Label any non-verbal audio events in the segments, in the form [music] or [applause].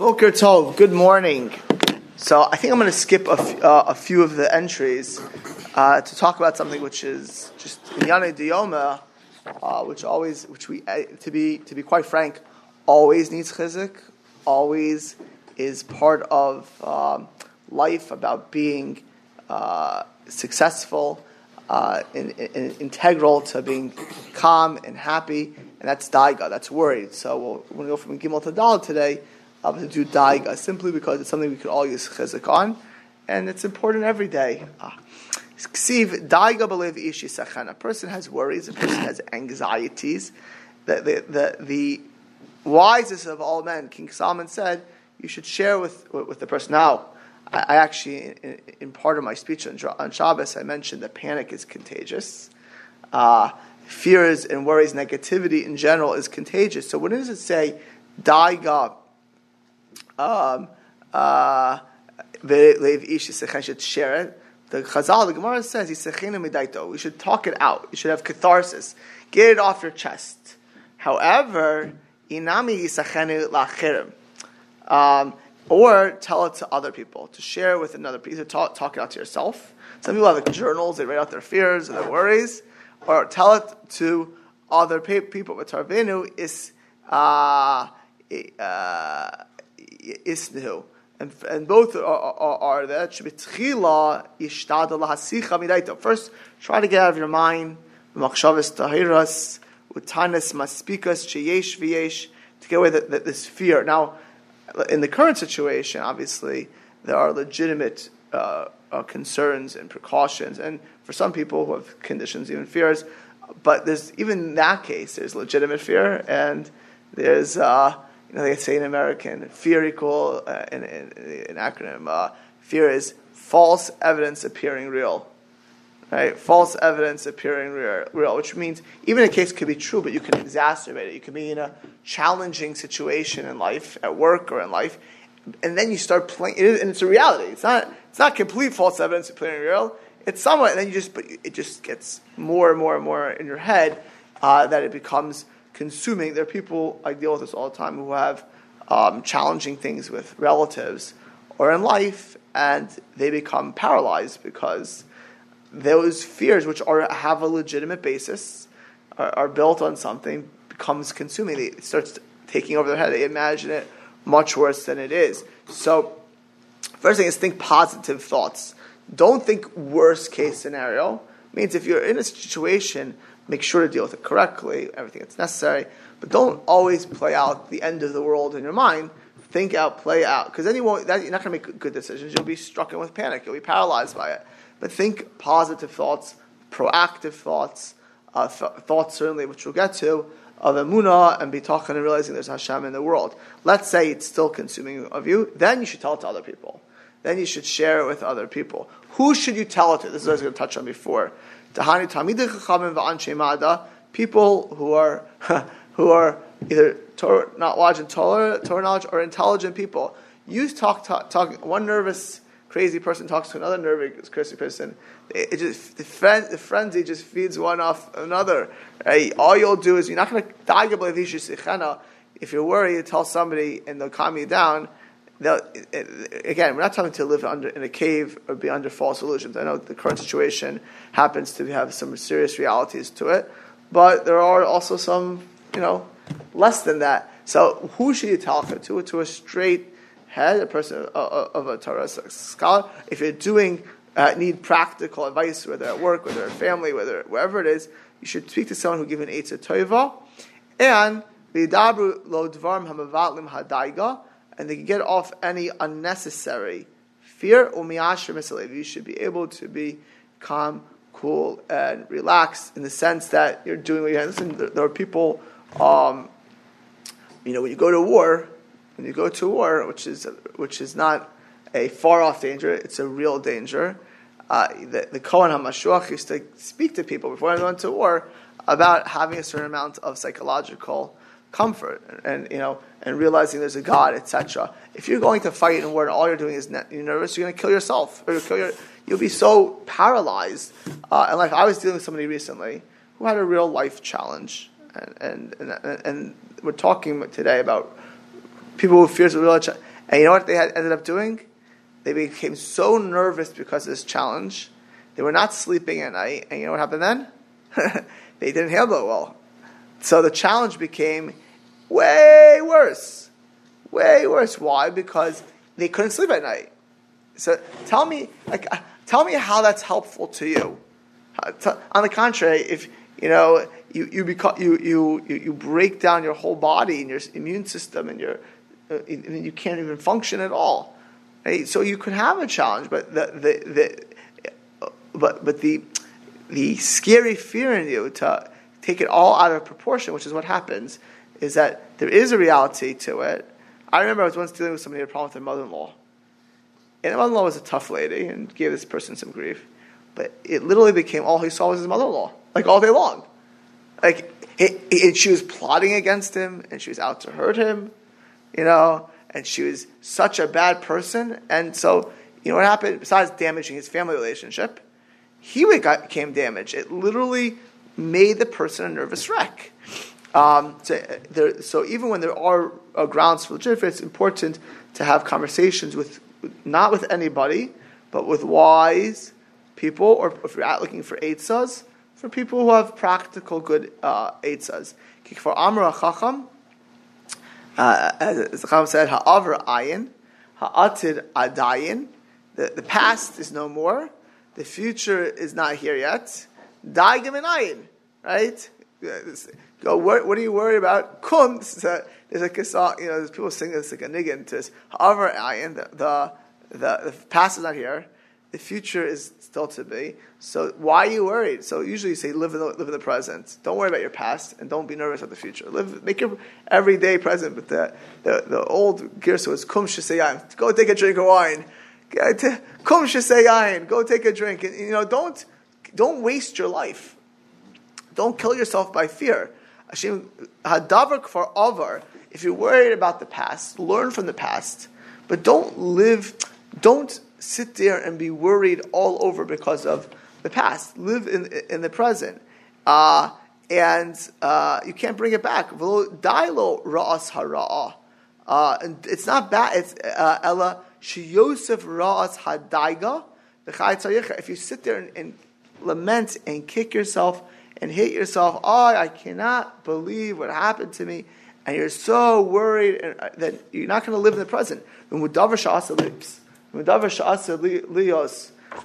Boker Tov, good morning. So I think I'm going to skip a, f- uh, a few of the entries uh, to talk about something which is just Yane Dioma, uh, which always, which we, uh, to be to be quite frank, always needs chizik, always is part of um, life about being uh, successful, uh, in, in, integral to being calm and happy, and that's daiga, that's worried. So we'll, we're going to go from Gimel to Dal today uh, to do daiga, simply because it's something we could all use chizik on, and it's important every day. Uh, Ksiv daiga ishi A person has worries, a person has anxieties. The, the, the, the wisest of all men, King Solomon said, you should share with, with the person. Now, I, actually, in, in, part of my speech on, on Shabbos, I mentioned that panic is contagious. Uh, fears and worries, negativity in general is contagious. So what does it say, daiga, um, uh? The Chazal, the Gemara says, we should talk it out. You should have catharsis. Get it off your chest. However, inami lachirim. Um, or tell it to other people, to share with another person, talk, talk it out to yourself. Some people have like journals, they write out their fears and their worries, or tell it to other people. But Tarvenu is uh, uh, isnu. And, and both are, are, are that. First, try to get out of your mind machshavas tahiras, utanis maspikas sheyesh v'yesh, to get away that this fear. Now, in the current situation, obviously, there are legitimate uh, uh, concerns and precautions, and for some people who have conditions, even fears. But there's even in that case, there's legitimate fear, and there's uh, you know they say in American, fear equal uh, in, in, acronym. Uh, fear is false evidence appearing real. Right? False evidence appearing real, real, which means even a case could be true, but you can exacerbate it. You can be in a challenging situation in life, at work or in life, and then you start playing, and it's a reality. It's not, it's not complete false evidence appearing real. It's somewhat, and then you just, but it just gets more and more and more in your head uh, that it becomes consuming. There are people, I deal with this all the time, who have um, challenging things with relatives or in life, and they become paralyzed because those fears, which are have a legitimate basis, are, are built on something, becomes consuming. It starts taking over their head. They imagine it much worse than it is. So, first thing is think positive thoughts. Don't think worst case scenario. It means if you're in a situation, make sure to deal with it correctly, everything that's necessary. But don't always play out the end of the world in your mind. Think out, play out, because then you won't. That, you're not going to make good decisions. You'll be struck in with panic. You'll be paralyzed by it. But think positive thoughts, proactive thoughts, uh, th- thoughts certainly, which we'll get to, of emunah and bitachon and realizing there's Hashem in the world. Let's say it's still consuming of you, then you should tell it to other people. Then you should share it with other people. Who should you tell it to? This is what I was going to touch on before. People who are [laughs] who are either Torah, not watching Torah, Torah knowledge or intelligent people. You talk, talk, talk one nervous crazy person talks to another nervous crazy person, it, just the, fren- the frenzy just feeds one off another. Right? All you'll do is you're not going to die if you're worried. You tell somebody and they'll calm you down. Again, we're not talking to live under in a cave or be under false illusions. I know the current situation happens to have some serious realities to it, but there are also some, you know, less than that. So who should you talk to? To a straight head, a person of a Torah scholar, if you're doing uh, need practical advice, whether at work, whether at family, whether wherever it is, you should speak to someone who gives an Eitzah Tova, and v'yidabru lo dvarim hamavatlim hadaiga, and they can get off any unnecessary fear. You should be able to be calm, cool, and relaxed in the sense that you're doing what you have. Listen, there, there are people. Um, you know, when you go to war, when you go to war, which is which is not a far off danger, it's a real danger. Uh, the, the Kohen HaMashuach used to speak to people before they went to war about having a certain amount of psychological comfort and, you know and realizing there's a God, etc. If you're going to fight in war and all you're doing is you're nervous, you're going to kill yourself or you'll, kill your, you'll be so paralyzed. Uh, and like I was dealing with somebody recently who had a real life challenge, and and, and, and we're talking today about people with fears of real challenge And you know what they had ended up doing? They became so nervous because of this challenge. They were not sleeping at night. And you know what happened then? [laughs] they didn't handle it well. So the challenge became way worse. Way worse. Why? Because they couldn't sleep at night. So tell me, like, uh, tell me how that's helpful to you. Uh, on the contrary, if you know you you, you you you break down your whole body and your immune system and your uh, and you can't even function at all. Right? So you could have a challenge, but the, the, the uh, but but the the scary fear in you to take it all out of proportion, which is what happens, is that there is a reality to it. I remember I was once dealing with somebody who had a problem with their mother-in-law, and the mother-in-law was a tough lady and gave this person some grief, but it literally became all he saw was his mother-in-law, like all day long, like it, it, she was plotting against him and she was out to hurt him you know, and she was such a bad person. And so, you know what happened? Besides damaging his family relationship, he became damaged. It literally made the person a nervous wreck. Um, so, there, so, even when there are uh, grounds for legitimate, it's important to have conversations with, not with anybody, but with wise people, or if you're out looking for eitzas, for people who have practical good uh, eitzas. For Amra uh, as the Chacham said, ha'avar ayin, ha'atid adayin. The, the past is no more. The future is not here yet. Ayin, right? Go, what, what, are you worried about? Kum, there's a, a you know, there's people sing this like a niggin to this. Ha'avar ayin, the, the, the, the past is not here. The future is still to be. So why are you worried? So usually you say live in the, live in the present. Don't worry about your past and don't be nervous about the future. Live, make your everyday present. But the, the, the old girsa was kum shesayim. Go take a drink of wine. Kum shesayim. Go take a drink. And, you know, don't, don't waste your life. Don't kill yourself by fear. Hashem hadavar for over. If you're worried about the past, learn from the past. But don't live, don't sit there and be worried all over because of the past. Live in, in the present. Uh, and uh, you can't bring it back. Dailo ra'as. Uh, it's not bad. It's uh, ella sheyosef ra'as hadaiga. If you sit there and, and, lament and kick yourself and hit yourself, oh, I cannot believe what happened to me, and you're so worried and, uh, that you're not going to live in the present.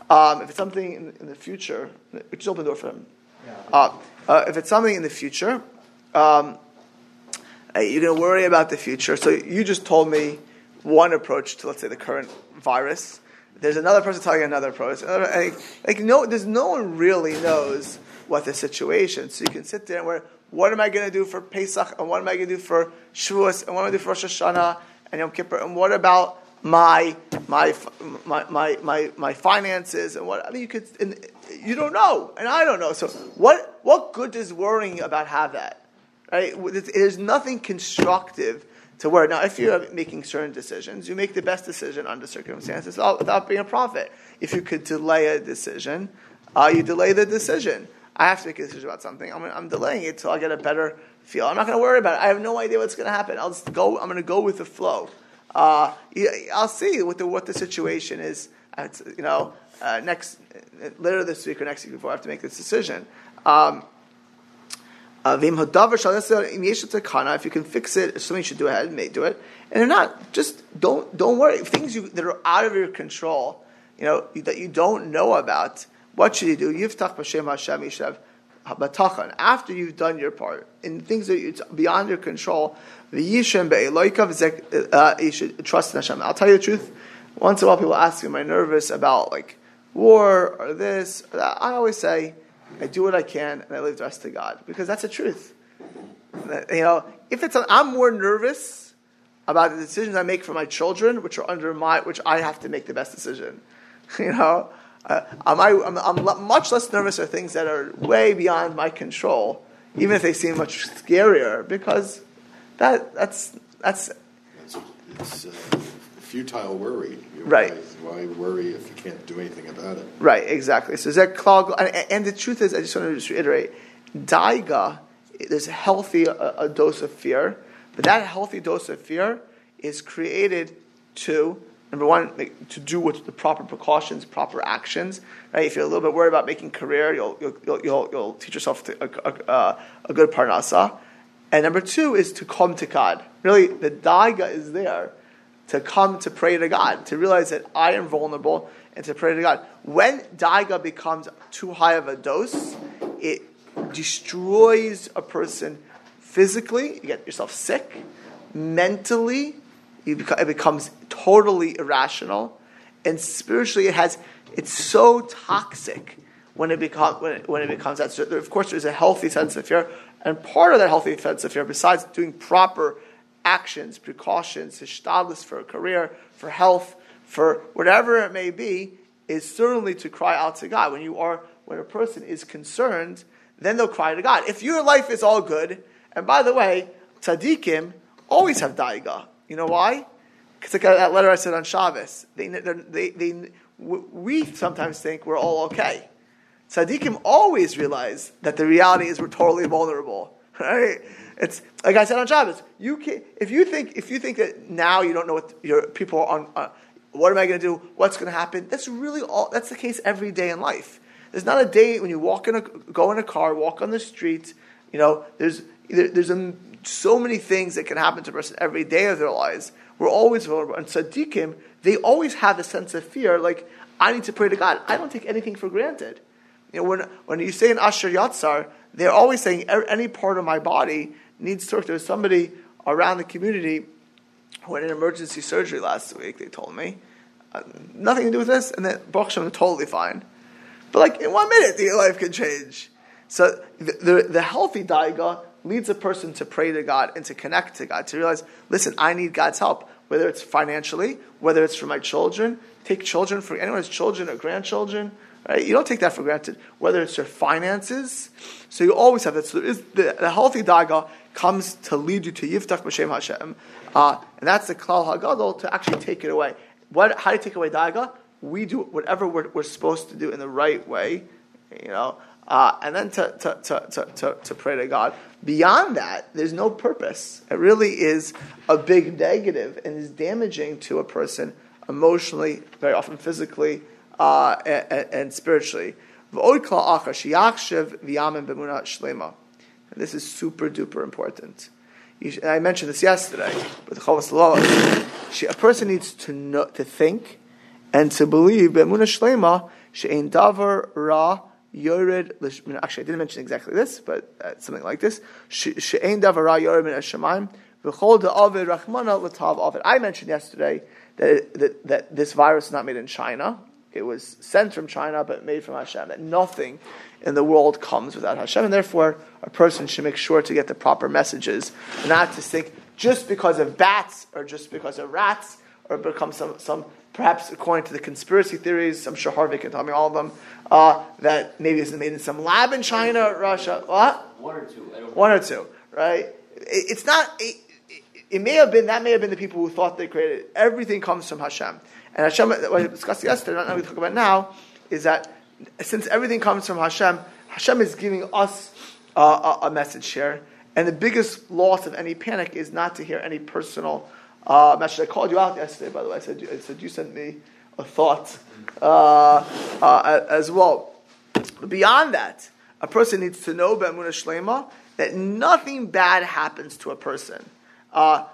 Um, if it's something in, in, the future, which is open door for him. Uh, uh, if it's something in the future, um, you're going to worry about the future. So you just told me one approach to, let's say, the current virus. There's another person telling another person. Uh, like, like no, there's no one really knows what the situation. So you can sit there and where, what am I going to do for Pesach, and what am I going to do for Shavuos, and what am I going to do for Rosh Hashanah and Yom Kippur, and what about my my my my my, my finances and what I mean you could and you don't know and I don't know. So what what good does worrying about have that? Right? There's nothing constructive to worry. Now, if you're making certain decisions, you make the best decision under circumstances without being a prophet. If you could delay a decision, uh, you delay the decision. I have to make a decision about something. I'm, I'm delaying it until I get a better feel. I'm not going to worry about it. I have no idea what's going to happen. I'll just go. I'm going to go with the flow. Uh, I'll see what the, what the situation is. At, you know, uh, next later this week or next week before I have to make this decision. Um, uh, if you can fix it, if something should do ahead, may do it. And if not, just don't don't worry. Things you, that are out of your control, you know that you don't know about, what should you do? Yiftach b'shem Hashem Yishav batachan. After you've done your part in things that it's beyond your control, V'yishem be'eloikav, uh, you should trust in Hashem. I'll tell you the truth. Once in a while, people ask me, "Am I nervous about like war or this or that?" I always say, "I do what I can, and I leave the rest to God," because that's the truth. You know, if it's, i I'm more nervous about the decisions I make for my children, which are under my, which I have to make the best decision. [laughs] You know, uh, I'm, I'm, I'm much less nervous for things that are way beyond my control, even if they seem much scarier, because that that's that's it's uh, futile worry. right. Why, why, worry if you can't do anything about it? Right. Exactly. So that cloud, and, and, the truth is, I just want to just reiterate, daiga. There's a healthy a, a dose of fear, but that healthy dose of fear is created to number one, make, to do with the proper precautions, proper actions. Right? If you're a little bit worried about making career, you'll you'll you'll, you'll teach yourself to, a, a, a, good parnasa. And number two is to come to God. Really, the daiga is there to come to pray to God, to realize that I am vulnerable, and to pray to God. When daiga becomes too high of a dose, it destroys a person physically. You get yourself sick. Mentally, it becomes totally irrational, and spiritually, it has it's so toxic when it becomes when it, when it becomes that. So there, of course, there's a healthy sense of fear, and part of that healthy sense of fear, besides doing proper actions, precautions, hishtadlis for a career, for health, for whatever it may be, is certainly to cry out to God. When you are when a person is concerned, then they'll cry to God. If your life is all good, and by the way, tzaddikim always have daiga. You know why? Because like that letter I said on Shabbos, they, they, they, we sometimes think we're all okay. Tzaddikim always realize that the reality is we're totally vulnerable. [laughs] Right? It's like I said on Shabbos. You can, if you think if you think that now you don't know what your people are on. Uh, what am I going to do? What's going to happen? That's really all. That's the case every day in life. There's not a day when you walk in a go in a car, walk on the street. You know, there's there, there's a so many things that can happen to a person every day of their lives. We're always vulnerable. And tzaddikim, they always have a sense of fear, like, I need to pray to God. I don't take anything for granted. You know, when, when you say an Asher Yatzar, they're always saying any part of my body needs to talk was somebody around the community who had an emergency surgery last week, they told me. Uh, nothing to do with this, and then Baruch Hashem, totally fine. But like in one minute, your life can change. So the, the, the healthy daiga leads a person to pray to God and to connect to God, to realize, listen, I need God's help, whether it's financially, whether it's for my children. Take children for anyone has children or grandchildren. Right? You don't take that for granted. Whether it's your finances, so you always have that. So there is the, the healthy daga comes to lead you to yiftach b'shem Hashem, uh, and that's the klal hagadol to actually take it away. What? How do you take away daga? We do whatever we're, we're supposed to do in the right way. You know, uh, and then to, to, to, to, to pray to God. Beyond that, there's no purpose. It really is a big negative and is damaging to a person emotionally, very often physically, uh, and, and, spiritually. And this is super duper important. I mentioned this yesterday, but the a person needs to know, to think and to believe be'emunah shlema she'ein davar ra Yored, actually, I didn't mention exactly this, but uh, something like this. She'ein davara yored min hashemayim v'chol da'avid rachmana l'tav avid. I mentioned yesterday that, that, that this virus is not made in China. It was sent from China, but made from Hashem. That nothing in the world comes without Hashem, and therefore a person should make sure to get the proper messages, not to think just because of bats or just because of rats or become some, some perhaps according to the conspiracy theories, I'm sure Harvey can tell me all of them, uh, that maybe it's made in some lab in China, or Russia. What? One or two. One or two, right? It, it's not. It, it, may have been that may have been the people who thought they created it. Everything comes from Hashem, and Hashem. What I discussed yesterday, not we talk about now, is that since everything comes from Hashem, Hashem is giving us uh, a, a message here. And the biggest loss of any panic is not to hear any personal uh, I called you out yesterday, by the way. I said, I said you sent me a thought uh, uh, as well. Beyond that, a person needs to know Be'emunah Shlema that nothing bad happens to a person. Uh,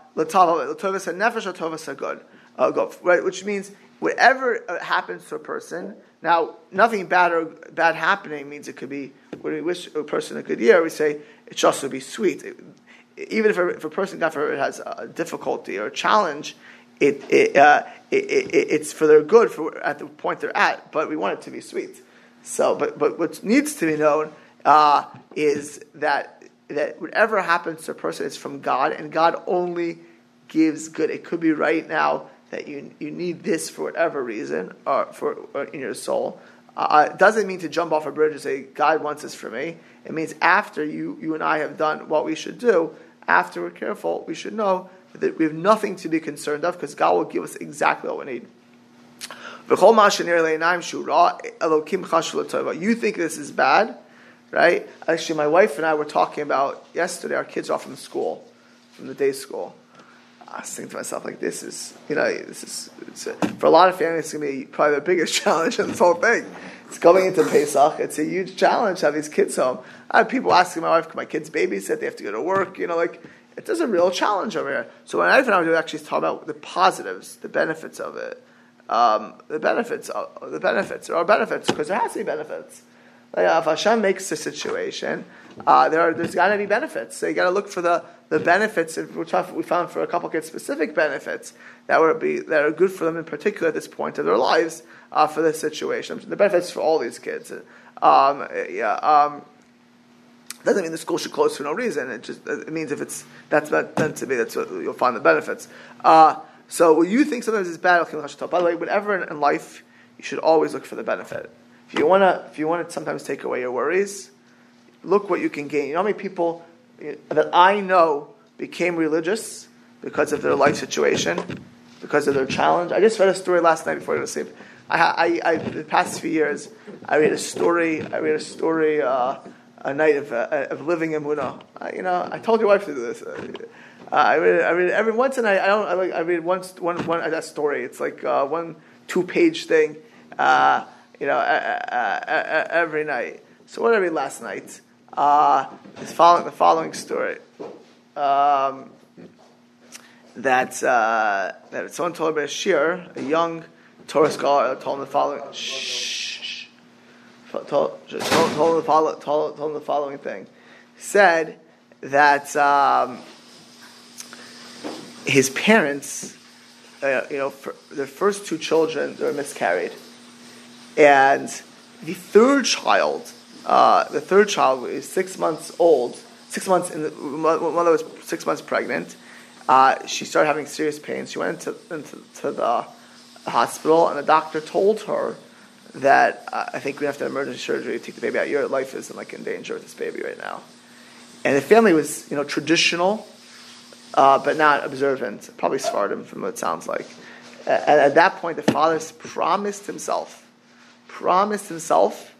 uh, right, which means whatever uh, happens to a person. Now, nothing bad or bad happening means it could be. When we wish a person a good year, we say it should also be sweet even if a, if a person, God forbid, has a difficulty or a challenge, it, it, uh, it, it's for their good for at the point they're at, but we want it to be sweet. So, but, but what needs to be known uh, is that, that whatever happens to a person is from God, and God only gives good. It could be right now that you, you need this for whatever reason, or for or in your soul. Uh, it doesn't mean to jump off a bridge and say, God wants this for me. It means after you, you and I have done what we should do, after we're careful, we should know that we have nothing to be concerned of because God will give us exactly what we need. You think this is bad, right? Actually, my wife and I were talking about yesterday. Our kids are from school, from the day school. I was thinking to myself, like, this is, you know, this is, a, for a lot of families, it's going to be probably the biggest [laughs] challenge in this whole thing. It's coming into Pesach. It's a huge challenge to have these kids home. I have people asking my wife, can my kids babysit? They have to go to work. You know, like, it is a real challenge over here. So when I and I actually talk about the positives, the benefits of it. Um, the benefits, of, the benefits, there are benefits, because there has to be benefits. Like, if Hashem makes the situation, uh, there are, there's got to be benefits. So you got to look for the, the benefits. we found for a couple kids specific benefits that would be that are good for them in particular at this point of their lives uh, for this situation. The benefits for all these kids. Um, yeah. Um, doesn't mean the school should close for no reason. It just it means if it's that's meant to be, that's what you'll find the benefits. Uh, so what you think sometimes is bad. By the way, whatever in, life, you should always look for the benefit. If you wanna, if you want to sometimes take away your worries, look what you can gain. You know how many people that I know became religious because of their life situation, because of their challenge. I just read a story last night before I go to sleep. I, I, I, the past few years, I read a story. I read a story, uh, a night of, uh, of living Emunah. you know, I told your wife to do this. Uh, I read, I read every once and I, I don't. I, like, I read once one one that story. It's like uh, one two page thing. Uh, you know, every night. So what I read last night? Uh, is following the following story. Um, that uh, that someone told about Shir, a young Torah scholar, told him the following. Shh, told, told, told, him the follow, told, told him the following thing. Said that um, his parents, uh, you know, their first two children, were miscarried, and the third child uh, the third child is six months old, six months in the mother was six months pregnant. Uh, she started having serious pain. She went into, into the hospital, and the doctor told her that uh, I think we have to have emergency surgery to take the baby out. Your life is like in danger with this baby right now. And the family was, you know, traditional, uh, but not observant. Probably Sephardim, from what it sounds like. And at that point, the father promised himself, promised himself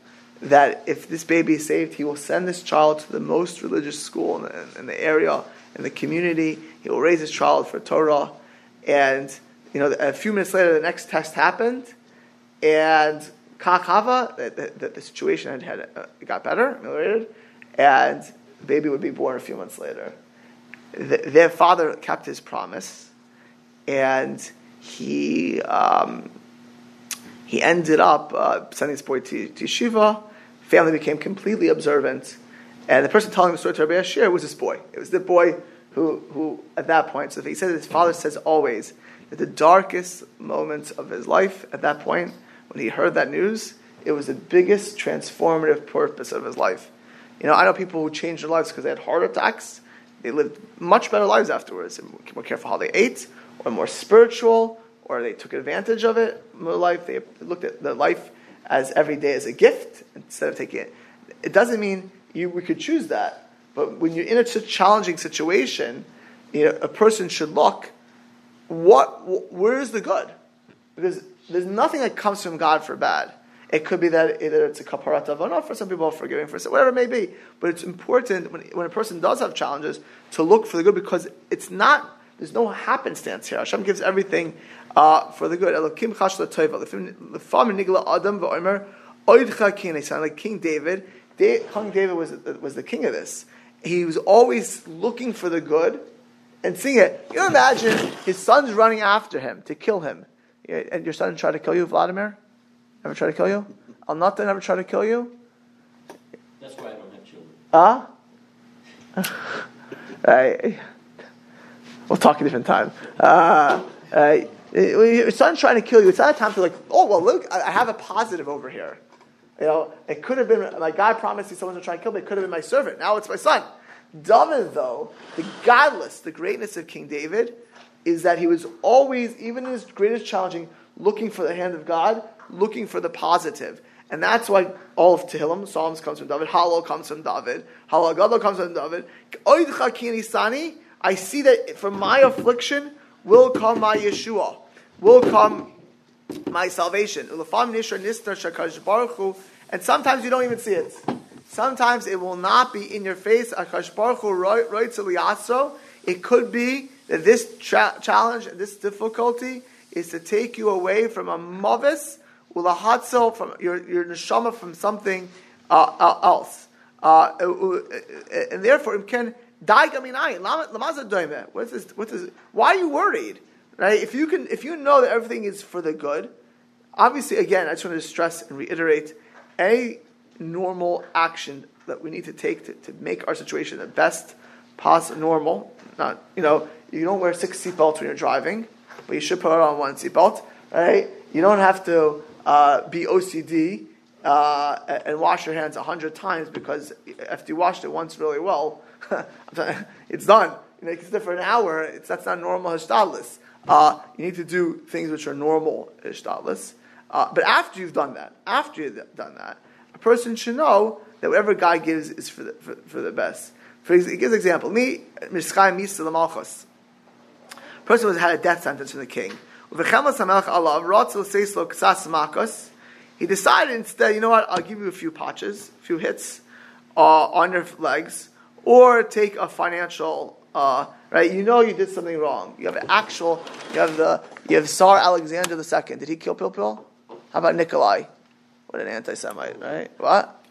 that if this baby is saved, he will send this child to the most religious school in the, in the area, in the community. He will raise his child for Torah. And, you know, a few minutes later, the next test happened, and Kakava, the, the, the, situation had, had uh, got better, ameliorated, and the baby would be born a few months later. The, their father kept his promise, and he um, he ended up uh, sending his boy to, to Shiva, family became completely observant. And the person telling the story to Rabbi Ashear was this boy. It was the boy who, who at that point, so he said his father says always that the darkest moments of his life at that point, when he heard that news, it was the biggest transformative purpose of his life. You know, I know people who changed their lives because they had heart attacks. They lived much better lives afterwards. Were more careful how they ate, or more spiritual, or they took advantage of it. More life, they looked at the life as every day as a gift instead of taking it. It doesn't mean you, we could choose that. But when you're in a challenging situation, you know, a person should look, what, where is the good? Because there's nothing that comes from God for bad. It could be that either it's a kaparat avana for some people, forgiving for some, whatever it may be. But it's important when, when a person does have challenges to look for the good because it's not, there's no happenstance here. Hashem gives everything uh, for the good. Elokim chash l'toiva. adam v'omer oidcha like King David. King David was, was the king of this. He was always looking for the good and seeing it. You imagine his son's running after him to kill him. And your son tried to kill you, Vladimir? Ever try to kill you? I'll not Natan ever try to kill you? That's why I don't have children. Huh? [laughs] right. We'll talk a different time. Uh, uh, son's trying to kill you. It's not a time to like, oh well, look, I have a positive over here. You know, it could have been my God promised me someone to try to kill me. It could have been my servant. Now it's my son. David, though, the godless, the greatness of King David, is that he was always, even in his greatest challenging, looking for the hand of God, looking for the positive. And that's why all of Tehillim, Psalms comes from David, Hallel comes from David, Hallel Gadol comes from David. I see that from my affliction will come my Yeshua will come my salvation. And sometimes you don't even see it. Sometimes it will not be in your face. It could be that this tra- challenge, this difficulty, is to take you away from a mavis, ulahatzel, from your, your neshama from something uh, else. Uh, and therefore, it can What's this? What's this? Why are you worried? Right? If you can, if you know that everything is for the good, obviously, again, I just want to stress and reiterate: any normal action that we need to take to, to make our situation the best possible, normal. Not, you know, you don't wear six seatbelts when you're driving, but you should put on one seatbelt, right? You don't have to uh, be OCD uh, and wash your hands a hundred times because after you washed it once really well, [laughs] it's done. You know, there for an hour. It's, that's not normal hishtadlis. Uh, you need to do things which are normal hishtadlis. Uh, but after you've done that, after you've done that, a person should know that whatever God gives is for the, for, for the best. For he gives an example. Me, Mishkai Misa Lamalchus. Person who had a death sentence from the king. He decided instead, you know what, I'll give you a few patches, a few hits uh, on your legs, or take a financial, uh, right? You know you did something wrong. You have an actual, you have the, you have Tsar Alexander II. Did he kill Pilpil? How about Nikolai? What an anti-Semite, right? What?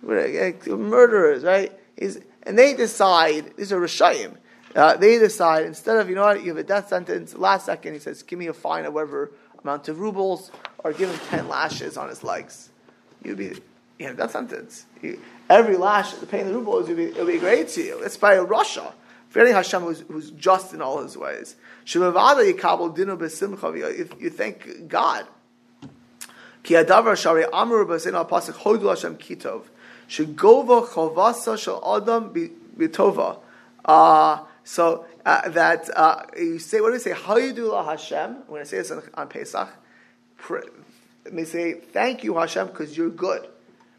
Murderers, right? He's, and they decide, these are Rishayim, uh, they decide, instead of, you know what, you have a death sentence, last second he says, give me a fine of whatever amount of rubles, or give him 10 lashes on his legs. You'd be, you have death sentence. You, every lash, the pain of the rubles, it'll be, it'll be great to you. It's by Russia. Fearing Hashem who's, who's just in all his ways. If you thank God. Ki shari kitov. So uh, that uh, you say, what do we say? Hodu Hashem. When I say this on, on Pesach, let me say, thank you Hashem because you're good.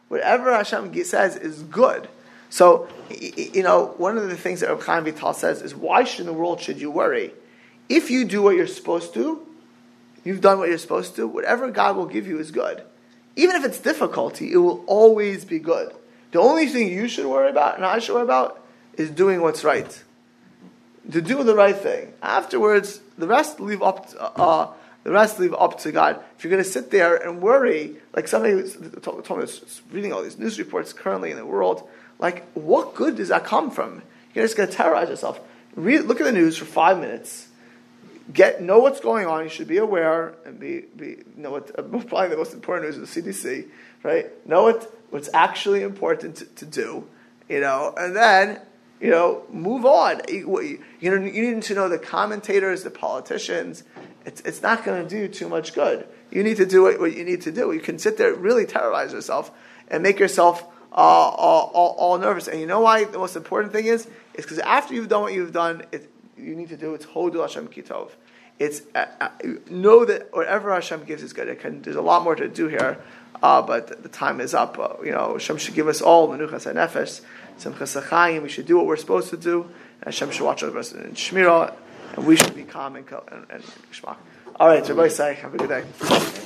Whatever Hashem says is good. So, you know, one of the things that Reb Chaim Vital says is, why should in the world should you worry? If you do what you're supposed to, you've done what you're supposed to, whatever God will give you is good. Even if it's difficulty, it will always be good. The only thing you should worry about, and I should worry about, is doing what's right. To do the right thing. Afterwards, the rest leave up to, uh, the rest leave up to God. If you're going to sit there and worry, like somebody told, me, reading all these news reports currently in the world, like what good does that come from? You're just going to terrorize yourself. Read, look at the news for five minutes. Get know what's going on. You should be aware and be, be know what uh, [laughs] probably the most important news is the CDC, right? Know what what's actually important to, to do, you know, and then you know, move on. You, you, need to know the commentators, the politicians. It's, it's not going to do too much good. You need to do what, you need to do. You can sit there, really terrorize yourself, and make yourself uh, all, all, all, nervous. And you know why the most important thing is? It's because after you've done what you've done, it, you need to do it's Hodu Hashem Kitov. It's uh, uh, know that whatever Hashem gives is good. Can, there's a lot more to do here, uh, but the time is up. Uh, you know, Hashem should give us all menuchas and nefesh. Simchas Achayim, we should do what we're supposed to do. And Hashem should watch over us in Shmirah, and we should be calm and, and, and All right, everybody say, have a good day.